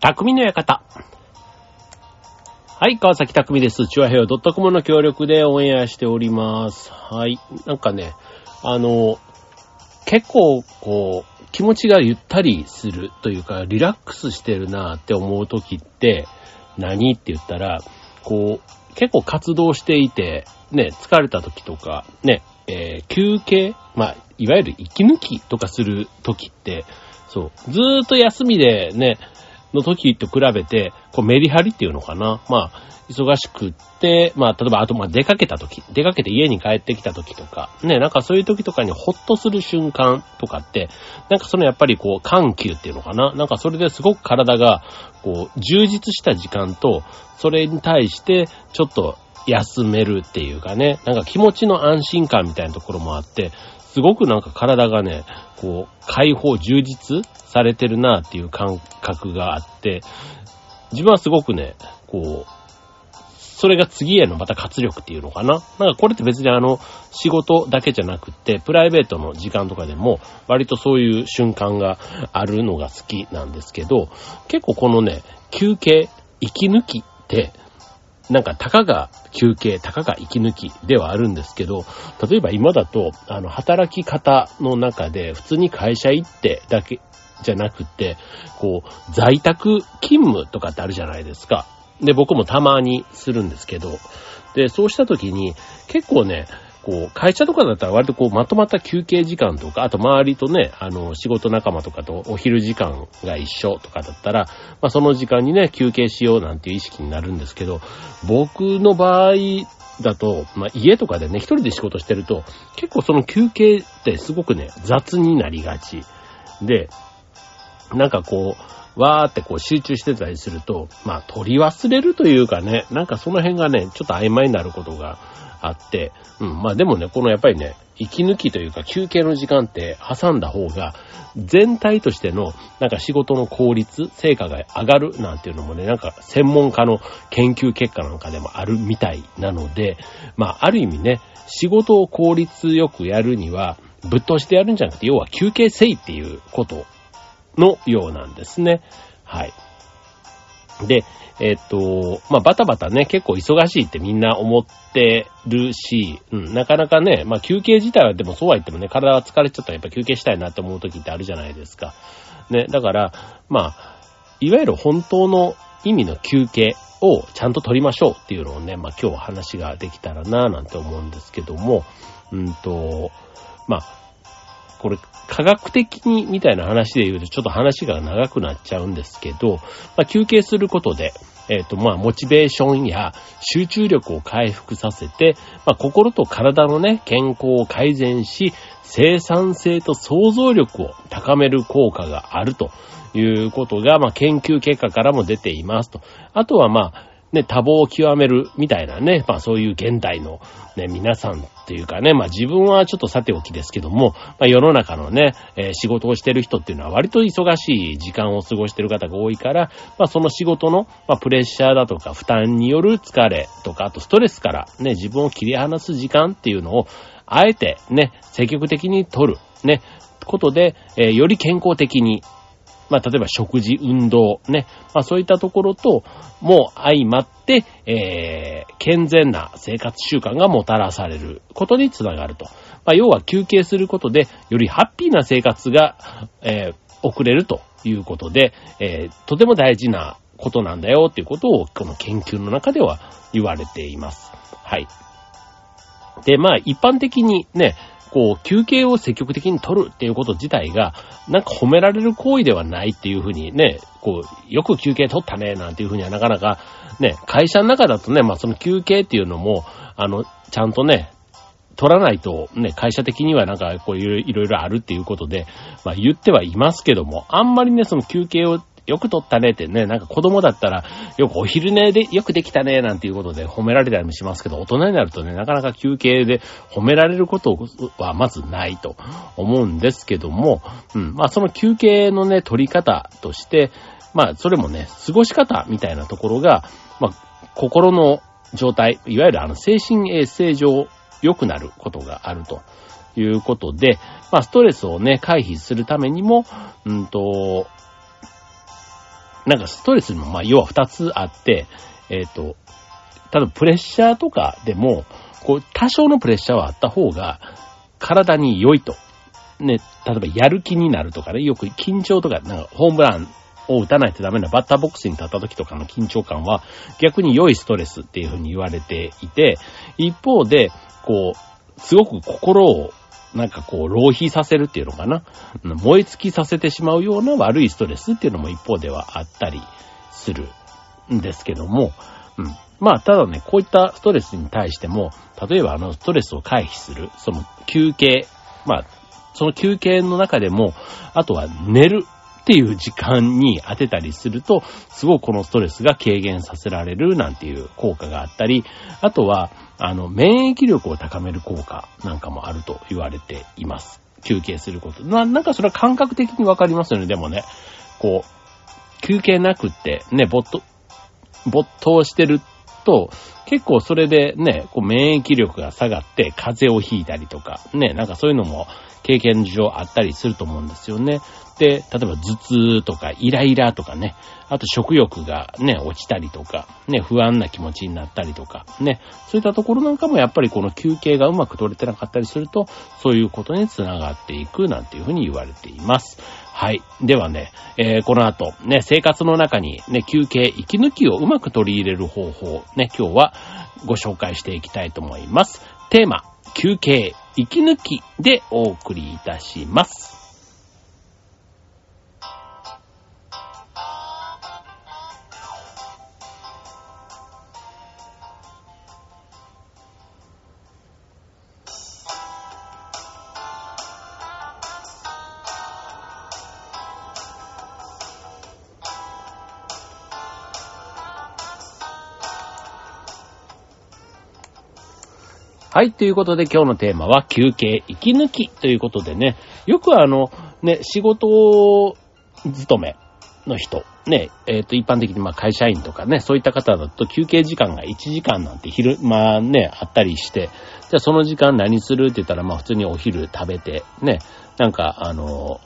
匠の館。はい、川崎匠です。チュアヘオ .com の協力でオンエアしております。はい。なんかね、あの、結構、こう、気持ちがゆったりするというか、リラックスしてるなって思う時って、何って言ったら、こう、結構活動していて、ね、疲れた時とか、ね、えー休憩、まあ、いわゆる息抜きとかする時って、そう、ずーっと休みでね、の時と比べて、こうメリハリっていうのかな。まあ、忙しくって、まあ、例えば、あと、まあ、出かけた時、出かけて家に帰ってきた時とか、ね、なんかそういう時とかにホッとする瞬間とかって、なんかそのやっぱりこう、緩急っていうのかな。なんかそれですごく体が、こう、充実した時間と、それに対して、ちょっと休めるっていうかね、なんか気持ちの安心感みたいなところもあって、すごくなんか体がね、こう、解放、充実されてるなっていう感覚があって、自分はすごくね、こう、それが次へのまた活力っていうのかな。なんかこれって別にあの、仕事だけじゃなくって、プライベートの時間とかでも、割とそういう瞬間があるのが好きなんですけど、結構このね、休憩、息抜きって、なんか、たかが休憩、たかが息抜きではあるんですけど、例えば今だと、あの、働き方の中で、普通に会社行ってだけじゃなくて、こう、在宅勤務とかってあるじゃないですか。で、僕もたまにするんですけど、で、そうした時に、結構ね、こう、会社とかだったら割とこう、まとまった休憩時間とか、あと周りとね、あの、仕事仲間とかとお昼時間が一緒とかだったら、まあその時間にね、休憩しようなんていう意識になるんですけど、僕の場合だと、まあ家とかでね、一人で仕事してると、結構その休憩ってすごくね、雑になりがち。で、なんかこう、わーってこう集中してたりすると、まあ取り忘れるというかね、なんかその辺がね、ちょっと曖昧になることがあって、うん、まあでもね、このやっぱりね、息抜きというか休憩の時間って挟んだ方が、全体としてのなんか仕事の効率、成果が上がるなんていうのもね、なんか専門家の研究結果なんかでもあるみたいなので、まあある意味ね、仕事を効率よくやるには、ぶっ通してやるんじゃなくて、要は休憩せいっていうことのようなんですね。はい。で、えっと、まあ、バタバタね、結構忙しいってみんな思ってるし、うん、なかなかね、まあ、休憩自体はでもそうは言ってもね、体が疲れちゃったらやっぱ休憩したいなって思う時ってあるじゃないですか。ね、だから、まあ、いわゆる本当の意味の休憩をちゃんと取りましょうっていうのをね、まあ、今日話ができたらなぁなんて思うんですけども、うんと、まあ、これ、科学的にみたいな話で言うとちょっと話が長くなっちゃうんですけど、まあ、休憩することで、えっ、と、まあ、モチベーションや集中力を回復させて、まあ、心と体のね、健康を改善し、生産性と想像力を高める効果があるということが、まあ、研究結果からも出ていますと。あとは、まあ、ね、多忙を極めるみたいなね、まあそういう現代のね、皆さんっていうかね、まあ自分はちょっとさておきですけども、まあ世の中のね、えー仕事をしてる人っていうのは割と忙しい時間を過ごしてる方が多いから、まあその仕事の、まあプレッシャーだとか負担による疲れとか、あとストレスからね、自分を切り離す時間っていうのを、あえてね、積極的に取る、ね、ことで、えーより健康的にまあ、例えば食事、運動、ね。まあ、そういったところと、もう相まって、えー、健全な生活習慣がもたらされることにつながると。まあ、要は休憩することで、よりハッピーな生活が、えー、送れるということで、えー、とても大事なことなんだよっていうことを、この研究の中では言われています。はい。で、まあ、一般的にね、こう、休憩を積極的に取るっていうこと自体が、なんか褒められる行為ではないっていうふうにね、こう、よく休憩取ったね、なんていうふうにはなかなか、ね、会社の中だとね、まあその休憩っていうのも、あの、ちゃんとね、取らないと、ね、会社的にはなんかこういろいろあるっていうことで、まあ言ってはいますけども、あんまりね、その休憩をよく取ったねってね、なんか子供だったら、よくお昼寝でよくできたね、なんていうことで褒められたりもしますけど、大人になるとね、なかなか休憩で褒められることはまずないと思うんですけども、うん、まあその休憩のね、取り方として、まあそれもね、過ごし方みたいなところが、まあ心の状態、いわゆるあの精神衛生上良くなることがあるということで、まあストレスをね、回避するためにも、うんと、なんかストレスも、まあ、要は二つあって、えっ、ー、と、ただプレッシャーとかでも、こう、多少のプレッシャーはあった方が、体に良いと。ね、例えばやる気になるとかね、よく緊張とか、なんかホームランを打たないとダメなバッターボックスに立った時とかの緊張感は逆に良いストレスっていう風に言われていて、一方で、こう、すごく心をなんかこう、浪費させるっていうのかな。燃え尽きさせてしまうような悪いストレスっていうのも一方ではあったりするんですけども、うん。まあ、ただね、こういったストレスに対しても、例えばあの、ストレスを回避する、その休憩、まあ、その休憩の中でも、あとは寝るっていう時間に当てたりすると、すごくこのストレスが軽減させられるなんていう効果があったり、あとは、あの、免疫力を高める効果なんかもあると言われています。休憩すること。な、なんかそれは感覚的にわかりますよね、でもね。こう、休憩なくって、ね、ぼっと、没頭してると、結構それでね、こう免疫力が下がって風邪をひいたりとか、ね、なんかそういうのも経験上あったりすると思うんですよね。で、例えば頭痛とかイライラとかね、あと食欲がね、落ちたりとか、ね、不安な気持ちになったりとか、ね、そういったところなんかもやっぱりこの休憩がうまく取れてなかったりすると、そういうことにつながっていくなんていうふうに言われています。はい。ではね、えー、この後、ね、生活の中にね、休憩、息抜きをうまく取り入れる方法、ね、今日はご紹介していきたいと思います。テーマ、休憩、息抜きでお送りいたします。はい、ということで今日のテーマは休憩、息抜きということでね、よくあの、ね、仕事勤めの人、ね、えっ、ー、と、一般的にまあ会社員とかね、そういった方だと休憩時間が1時間なんて昼、まあね、あったりして、じゃあその時間何するって言ったらまあ普通にお昼食べて、ね、なんかあの、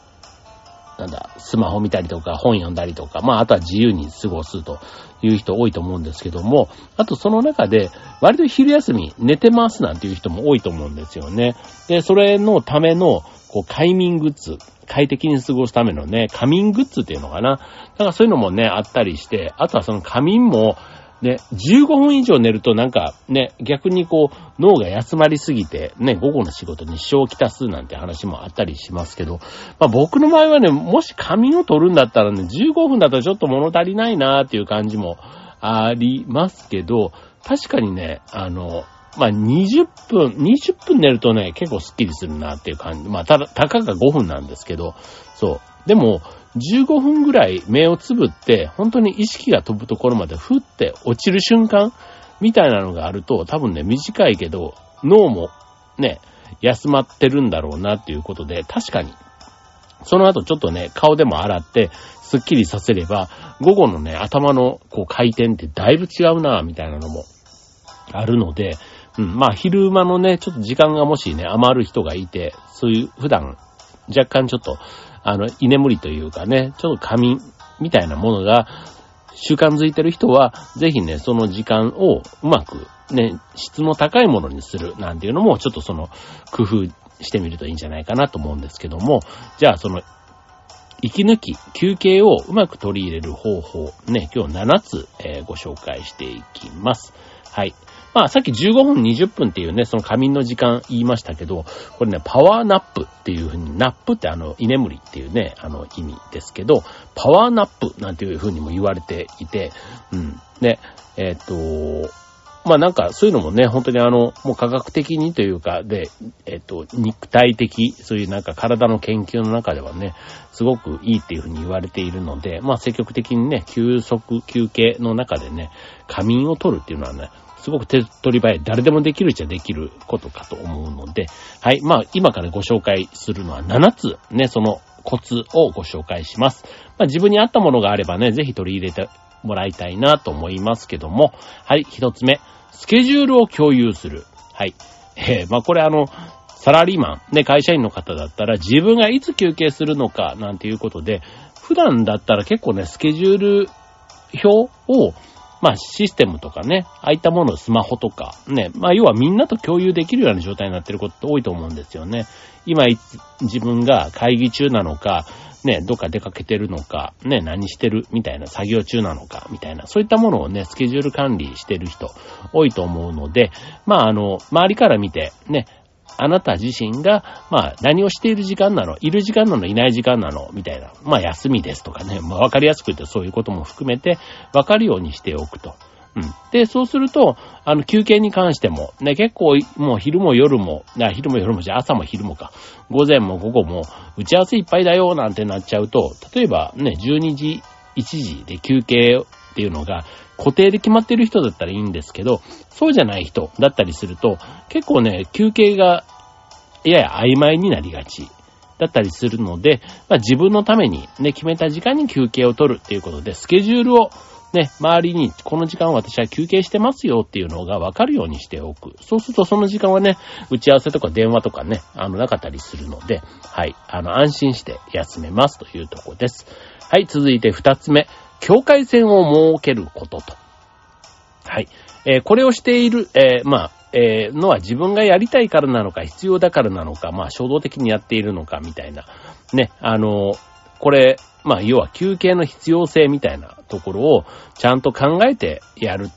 なんだ、スマホ見たりとか本読んだりとか、まああとは自由に過ごすという人多いと思うんですけども、あとその中で割と昼休み寝てますなんていう人も多いと思うんですよね。で、それのためのこう快眠グッズ、快適に過ごすためのね、仮眠グッズっていうのかな。だからそういうのもね、あったりして、あとはその仮眠も、で、15分以上寝るとなんかね、逆にこう、脳が休まりすぎて、ね、午後の仕事に支障をきたすなんて話もあったりしますけど、まあ僕の場合はね、もし仮眠を取るんだったらね、15分だとちょっと物足りないなーっていう感じもありますけど、確かにね、あの、まあ、20分、20分寝るとね、結構スッキリするなっていう感じ。まあ、ただ、たかが5分なんですけど、そう。でも、15分ぐらい目をつぶって、本当に意識が飛ぶところまでふって落ちる瞬間みたいなのがあると、多分ね、短いけど、脳もね、休まってるんだろうなっていうことで、確かに、その後ちょっとね、顔でも洗って、スッキリさせれば、午後のね、頭のこう回転ってだいぶ違うなみたいなのもあるので、うん、まあ昼間のね、ちょっと時間がもしね、余る人がいて、そういう普段若干ちょっとあの、居眠りというかね、ちょっと仮眠みたいなものが習慣づいてる人は、ぜひね、その時間をうまくね、質の高いものにするなんていうのも、ちょっとその、工夫してみるといいんじゃないかなと思うんですけども、じゃあその、息抜き、休憩をうまく取り入れる方法、ね、今日7つ、えー、ご紹介していきます。はい。まあ、さっき15分、20分っていうね、その仮眠の時間言いましたけど、これね、 power nap っていうふうに、 nap ってあの、居眠りっていうね、あの意味ですけど、 power nap なんていうふうにも言われていて、うん。で、えっ、と、まあなんかそういうのもね、本当にあの、もう科学的にというか、で、えっと、肉体的、そういうなんか体の研究の中ではね、すごくいいっていうふうに言われているので、まあ積極的にね、休息、休憩の中でね、仮眠を取るっていうのはね、すごく手っ取り早い、誰でもできるっちゃできることかと思うので、はい。まあ、今からご紹介するのは7つ、ね、そのコツをご紹介します。まあ、自分に合ったものがあればね、ぜひ取り入れてもらいたいなと思いますけども、はい。一つ目、スケジュールを共有する。はい。えー、まあ、これあの、サラリーマン、ね、会社員の方だったら自分がいつ休憩するのかなんていうことで、普段だったら結構ね、スケジュール表を、まあシステムとかね、ああいったものをスマホとか、ね、まあ要はみんなと共有できるような状態になってることって多いと思うんですよね。今、自分が会議中なのか、ね、どっか出かけてるのか、ね、何してるみたいな、作業中なのか、みたいな、そういったものをね、スケジュール管理してる人多いと思うので、まあ、あの、周りから見て、ね、あなた自身が、まあ、何をしている時間なの？いる時間なの？いない時間なの？みたいな。まあ、休みですとかね。まあ、わかりやすく言ってそういうことも含めて、わかるようにしておくと。うん。で、そうすると、あの、休憩に関しても、ね、結構、もう昼も夜も、あ昼も夜もじゃ朝も昼もか、午前も午後も、打ち合わせいっぱいだよ、なんてなっちゃうと、例えばね、12時、1時で休憩っていうのが、固定で決まってる人だったらいいんですけど、そうじゃない人だったりすると、結構ね、休憩が、やや曖昧になりがち。だったりするので、まあ、自分のためにね、決めた時間に休憩を取るっていうことで、スケジュールをね、周りにこの時間私は休憩してますよっていうのがわかるようにしておく。そうするとその時間はね、打ち合わせとか電話とかね、あの、なかったりするので、はい、あの、安心して休めますというとこです。はい、続いて二つ目、境界線を設けることと。はい、えー、これをしている、えー、まあ、えー、のは自分がやりたいからなのか、必要だからなのか、まあ、衝動的にやっているのか、みたいな。ね、あの、これ、まあ、要は休憩の必要性みたいなところをちゃんと考えてやる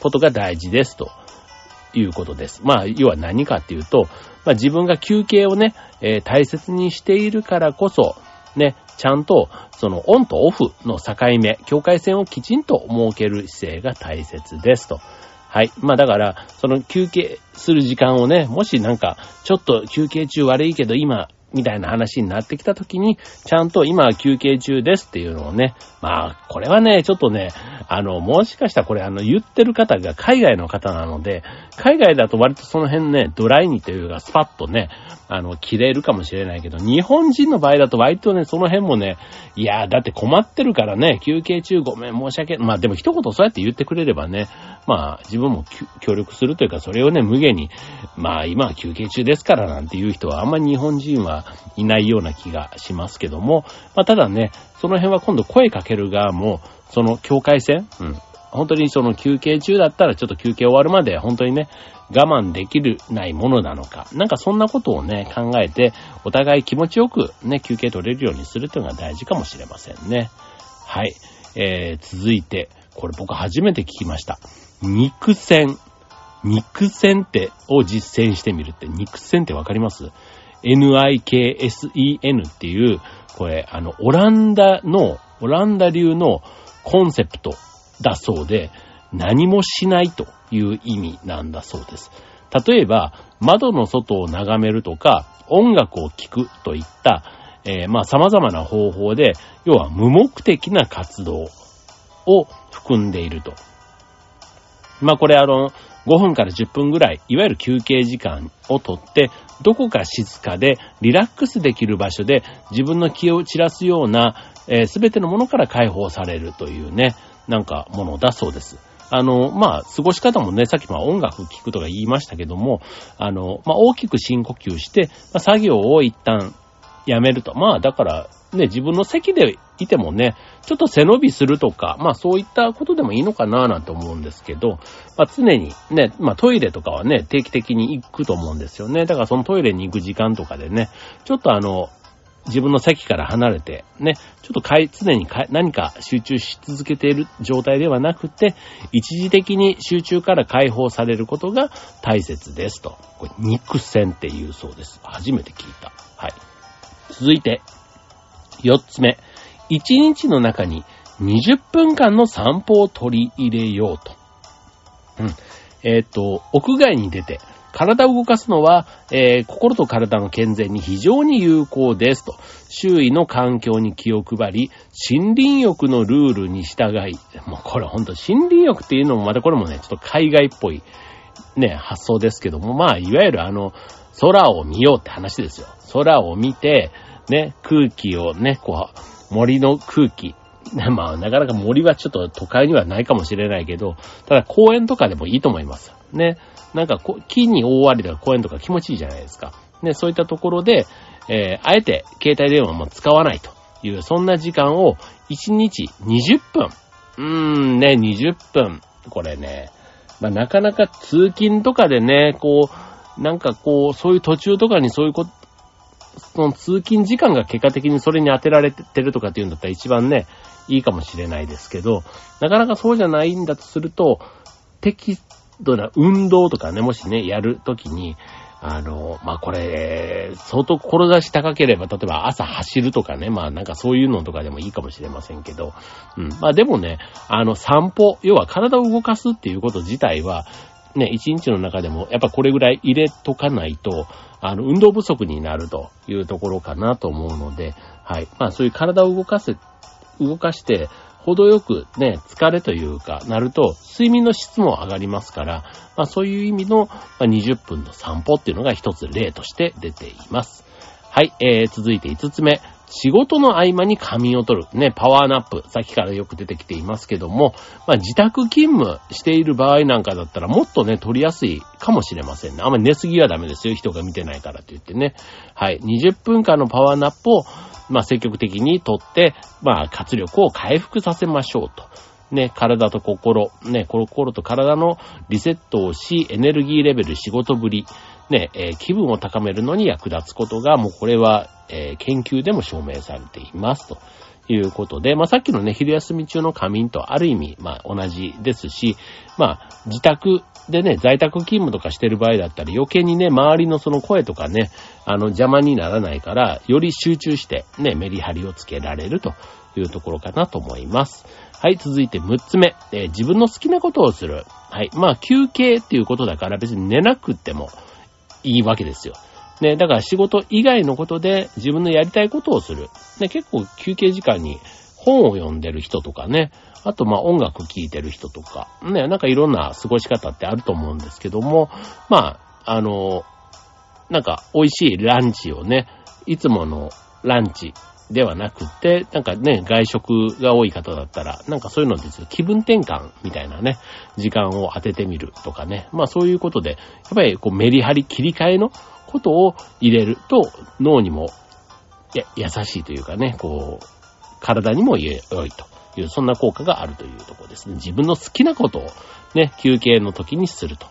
ことが大事ですということです。まあ、要は何かっていうと、まあ、自分が休憩をね、えー、大切にしているからこそ、ね、ちゃんと、そのオンとオフの境目、境界線をきちんと設ける姿勢が大切ですと。はい。まあだから、その休憩する時間をね、もしなんか、ちょっと休憩中悪いけど今みたいな話になってきたときに、ちゃんと今は休憩中ですっていうのをね、まあ、これはね、ちょっとね、あの、もしかしたらこれあの、言ってる方が海外の方なので、海外だと割とその辺ね、ドライにというか、スパッとね、あの、切れるかもしれないけど、日本人の場合だと割とね、その辺もね、いやーだって困ってるからね、休憩中ごめん、申し訳まあでも一言そうやって言ってくれればね、まあ、自分も協力するというか、それをね、無限に、まあ今は休憩中ですからなんていう人はあんまり日本人はいないような気がしますけども、まあただね、その辺は今度声かける側も、その境界線、うん。本当にその休憩中だったらちょっと休憩終わるまで本当にね、我慢できるないものなのか。なんかそんなことをね、考えて、お互い気持ちよくね、休憩取れるようにするというのが大事かもしれませんね。はい。えー、続いて、これ僕初めて聞きました。肉線。肉線って、を実践してみるって、肉線ってわかります ?N-I-K-S-E-N っていう、これ、あの、オランダの、オランダ流のコンセプトだそうで、何もしないという意味なんだそうです。例えば、窓の外を眺めるとか、音楽を聴くといった、えー、まあ様々な方法で、要は無目的な活動を含んでいると。まあこれあの、5分から10分ぐらい、いわゆる休憩時間をとって、どこか静かでリラックスできる場所で自分の気を散らすような、えー、てのものから解放されるというね、なんかものだそうです。あの、まあ、過ごし方もね、さっきも音楽聴くとか言いましたけども、あの、まあ、大きく深呼吸して、まあ、作業を一旦やめると。まあ、だから、ね、自分の席でいてもね、ちょっと背伸びするとか、まあそういったことでもいいのかななんて思うんですけど、まあ常にね、まあトイレとかはね、定期的に行くと思うんですよね。だからそのトイレに行く時間とかでね、ちょっとあの、自分の席から離れて、ね、ちょっとかい、常にか何か集中し続けている状態ではなくて、一時的に集中から解放されることが大切ですと。これ、肉線って言うそうです。初めて聞いた。はい。続いて、四つ目。一日の中に20分間の散歩を取り入れようと。うん。えっ、ー、と、屋外に出て、体を動かすのは、えー、心と体の健全に非常に有効ですと。周囲の環境に気を配り、森林浴のルールに従い、もうこれほんと森林浴っていうのもまたこれもね、ちょっと海外っぽいね、発想ですけども、まあ、いわゆるあの、空を見ようって話ですよ。空を見て、ね、空気をね、こう、森の空気、まあ、なかなか森はちょっと都会にはないかもしれないけど、ただ公園とかでもいいと思います。ね。なんかこ木に覆われた公園とか気持ちいいじゃないですか。ね、そういったところで、えー、あえて携帯電話も使わないという、そんな時間を1日20分。うーんね、20分。これね、まあ、なかなか通勤とかでね、こう、なんかこう、そういう途中とかにそういうこと、その通勤時間が結果的にそれに当てられてるとかっていうんだったら一番ね、いいかもしれないですけど、なかなかそうじゃないんだとすると、適度な運動とかね、もしね、やるときに、あの、まあ、これ、相当志高ければ、例えば朝走るとかね、まあ、なんかそういうのとかでもいいかもしれませんけど、うん。まあ、でもね、あの、散歩、要は体を動かすっていうこと自体は、ね、一日の中でも、やっぱこれぐらい入れとかないと、あの、運動不足になるというところかなと思うので、はい。まあ、そういう体を動かせ、動かして、程よくね、疲れというか、なると、睡眠の質も上がりますから、まあそういう意味のま20分の散歩っていうのが一つ例として出ています。はい、えー、続いて5つ目。仕事の合間に仮眠を取る。ね、パワーナップ。さっきからよく出てきていますけども、まあ自宅勤務している場合なんかだったらもっとね、取りやすいかもしれませんね。あんまり寝すぎはダメですよ。人が見てないからって言ってね。はい。20分間のパワーナップをまあ積極的にとって、まあ活力を回復させましょうと。ね、体と心、ね、心と体のリセットをし、エネルギーレベル、仕事ぶり、ね、えー、気分を高めるのに役立つことが、もうこれは、えー、研究でも証明されていますと。いうことで、まあ、さっきのね、昼休み中の仮眠とある意味、まあ、同じですし、まあ、自宅でね、在宅勤務とかしてる場合だったら余計にね、周りのその声とかね、あの、邪魔にならないから、より集中してね、メリハリをつけられるというところかなと思います。はい、続いて6つ目、えー、自分の好きなことをする。はい、まあ、休憩っていうことだから別に寝なくてもいいわけですよ。ね、だから仕事以外のことで自分のやりたいことをする。ね、結構休憩時間に本を読んでる人とかね、あと、まあ、音楽聴いてる人とか、ね、なんかいろんな過ごし方ってあると思うんですけども、まあ、あの、なんか美味しいランチをね、いつものランチではなくて、なんかね、外食が多い方だったら、なんかそういうのですよ気分転換みたいなね、時間を当ててみるとかね。まあそういうことで、やっぱりこうメリハリ切り替えのことを入れると脳にもや優しいというかね、こう、体にも良いという、そんな効果があるというところですね。自分の好きなことをね、休憩の時にすると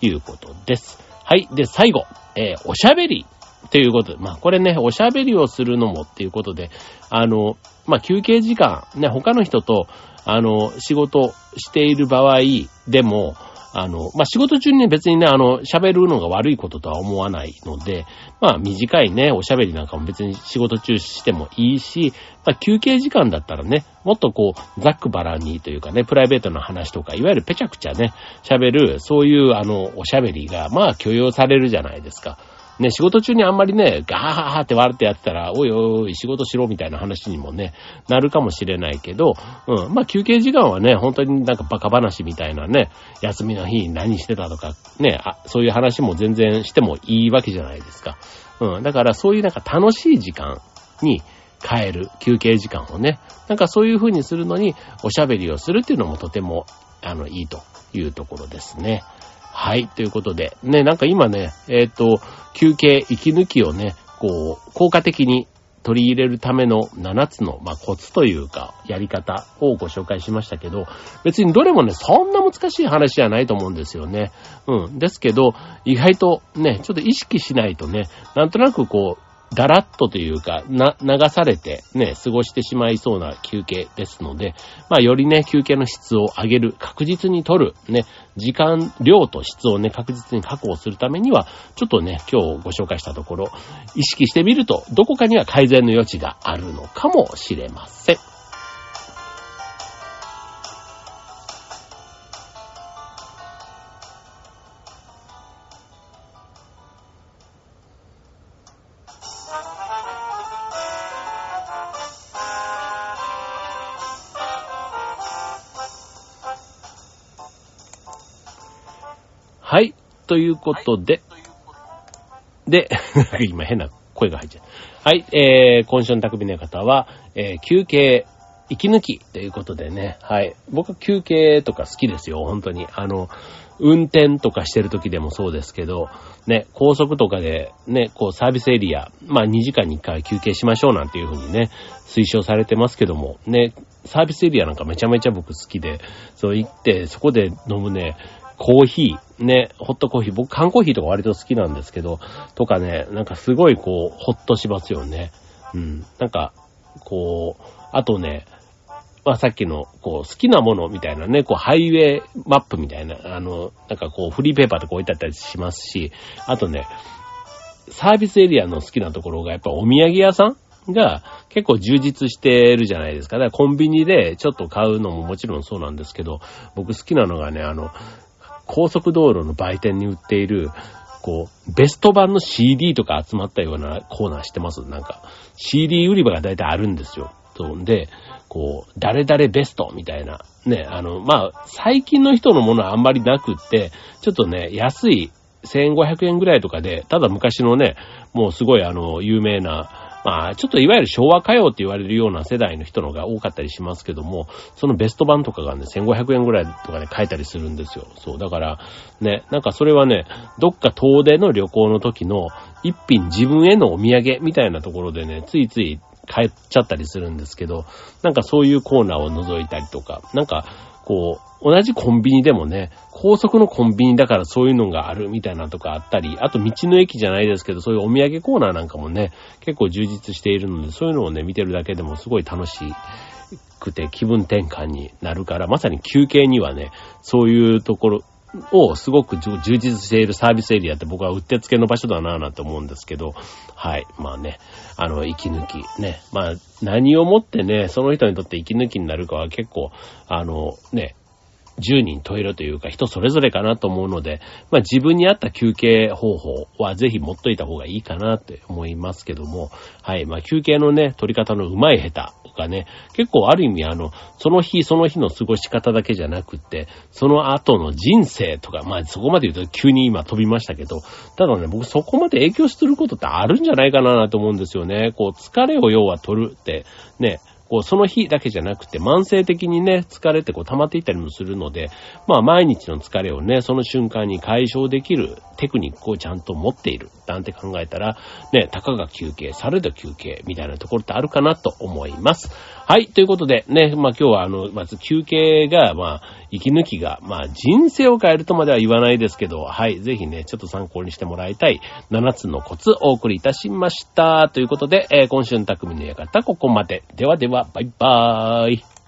いうことです。はい。で、最後、えー、おしゃべりということで、まあこれね、おしゃべりをするのもっていうことで、あの、まあ休憩時間、ね、他の人と、あの、仕事している場合でも、あの、まあ、仕事中にね、別にね、あの、喋るのが悪いこととは思わないので、まあ、短いね、おしゃべりなんかも別に仕事中してもいいし、まあ、休憩時間だったらね、もっとこう、ざっくばらにというかね、プライベートの話とか、いわゆるぺちゃくちゃね、喋る、そういう、あの、おしゃべりが、まあ、許容されるじゃないですか。ね、仕事中にあんまりね、ガーハーって笑ってやってたら、おいおい、仕事しろみたいな話にもね、なるかもしれないけど、うん、まあ休憩時間はね、本当になんかバカ話みたいなね、休みの日何してたとか、ね、あ、そういう話も全然してもいいわけじゃないですか。うん、だからそういうなんか楽しい時間に変える、休憩時間をね、なんかそういう風にするのに、おしゃべりをするっていうのもとても、あの、いいというところですね。はい。ということで、ね、なんか今ね、えっ、ー、と、休憩、息抜きをね、こう、効果的に取り入れるための7つの、まあ、コツというか、やり方をご紹介しましたけど、別にどれもね、そんな難しい話じゃないと思うんですよね。うん。ですけど、意外とね、ちょっと意識しないとね、なんとなくこう、だらっとというか、な、流されてね、過ごしてしまいそうな休憩ですので、まあよりね、休憩の質を上げる、確実に取る、ね、時間、量と質をね、確実に確保するためには、ちょっとね、今日ご紹介したところ、意識してみると、どこかには改善の余地があるのかもしれません。ということで、で、今変な声が入っちゃう。はい。えー、今週の匠の方は、えー、休憩息抜きということでね、はい。僕は休憩とか好きですよ、本当に。あの、運転とかしてる時でもそうですけど、ね、高速とかでね、こうサービスエリア、まあ2時間に1回休憩しましょうなんていう風にね、推奨されてますけども、ね、サービスエリアなんかめちゃめちゃ僕好きで、そう行って、そこで飲むね、コーヒー、ね、ホットコーヒー、僕缶コーヒーとか割と好きなんですけど、とかね、なんかすごいこう、ホッとしますよね。うん。なんか、こう、あとね、まあさっきの、こう、好きなものみたいなね、こう、ハイウェイマップみたいな、あの、なんかこう、フリーペーパーとか置いてあったりしますし、あとね、サービスエリアの好きなところが、やっぱお土産屋さんが結構充実してるじゃないですか。だからコンビニでちょっと買うのももちろんそうなんですけど、僕好きなのがね、あの、高速道路の売店に売っている、こう、ベスト版の CD とか集まったようなコーナーしてます？なんか、CD 売り場が大体あるんですよ。そう。んで、こう、誰々ベストみたいな。ね、あの、まあ、最近の人のものはあんまりなくって、ちょっとね、安い1500円ぐらいとかで、ただ昔のね、もうすごいあの、有名な、まあ、ちょっといわゆる昭和歌謡って言われるような世代の人のが多かったりしますけども、そのベスト版とかがね、1500円ぐらいとか、ね、買えたりするんですよ。そう。だから、ね、なんかそれはね、どっか遠出の旅行の時の一品自分へのお土産みたいなところでね、ついつい買っちゃったりするんですけど、なんかそういうコーナーを覗いたりとか、なんか、こう、同じコンビニでもね、高速のコンビニだからそういうのがあるみたいなとかあったり、あと道の駅じゃないですけど、そういうお土産コーナーなんかもね、結構充実しているので、そういうのをね、見てるだけでもすごい楽しくて気分転換になるから、まさに休憩にはね、そういうところ、をすごく充実しているサービスエリアって僕はうってつけの場所だなぁなんて思うんですけど、はい。まあね、あの、息抜き。ね。まあ、何をもってね、その人にとって息抜きになるかは結構、あの、ね、10人問えるというか人それぞれかなと思うので、まあ自分に合った休憩方法はぜひ持っといた方がいいかなって思いますけども、はい。まあ休憩のね、取り方の上手い下手かね、結構ある意味あの、その日その日の過ごし方だけじゃなくって、その後の人生とか、まあそこまで言うと急に今飛びましたけど、ただね、僕そこまで影響することってあるんじゃないかなと思うんですよね。こう、疲れを要は取るって、ね、こう、その日だけじゃなくて、慢性的にね、疲れてこう溜まっていったりもするので、まあ毎日の疲れをね、その瞬間に解消できるテクニックをちゃんと持っている、なんて考えたら、ね、たかが休憩、されど休憩、みたいなところってあるかなと思います。はい、ということでね、まあ今日はあの、まず休憩が、まあ、息抜きが、まあ人生を変えるとまでは言わないですけど、はい、ぜひね、ちょっと参考にしてもらいたい7つのコツお送りいたしました。ということで、えー、今週の匠の館、ここまで。ではでは、バイバーイ。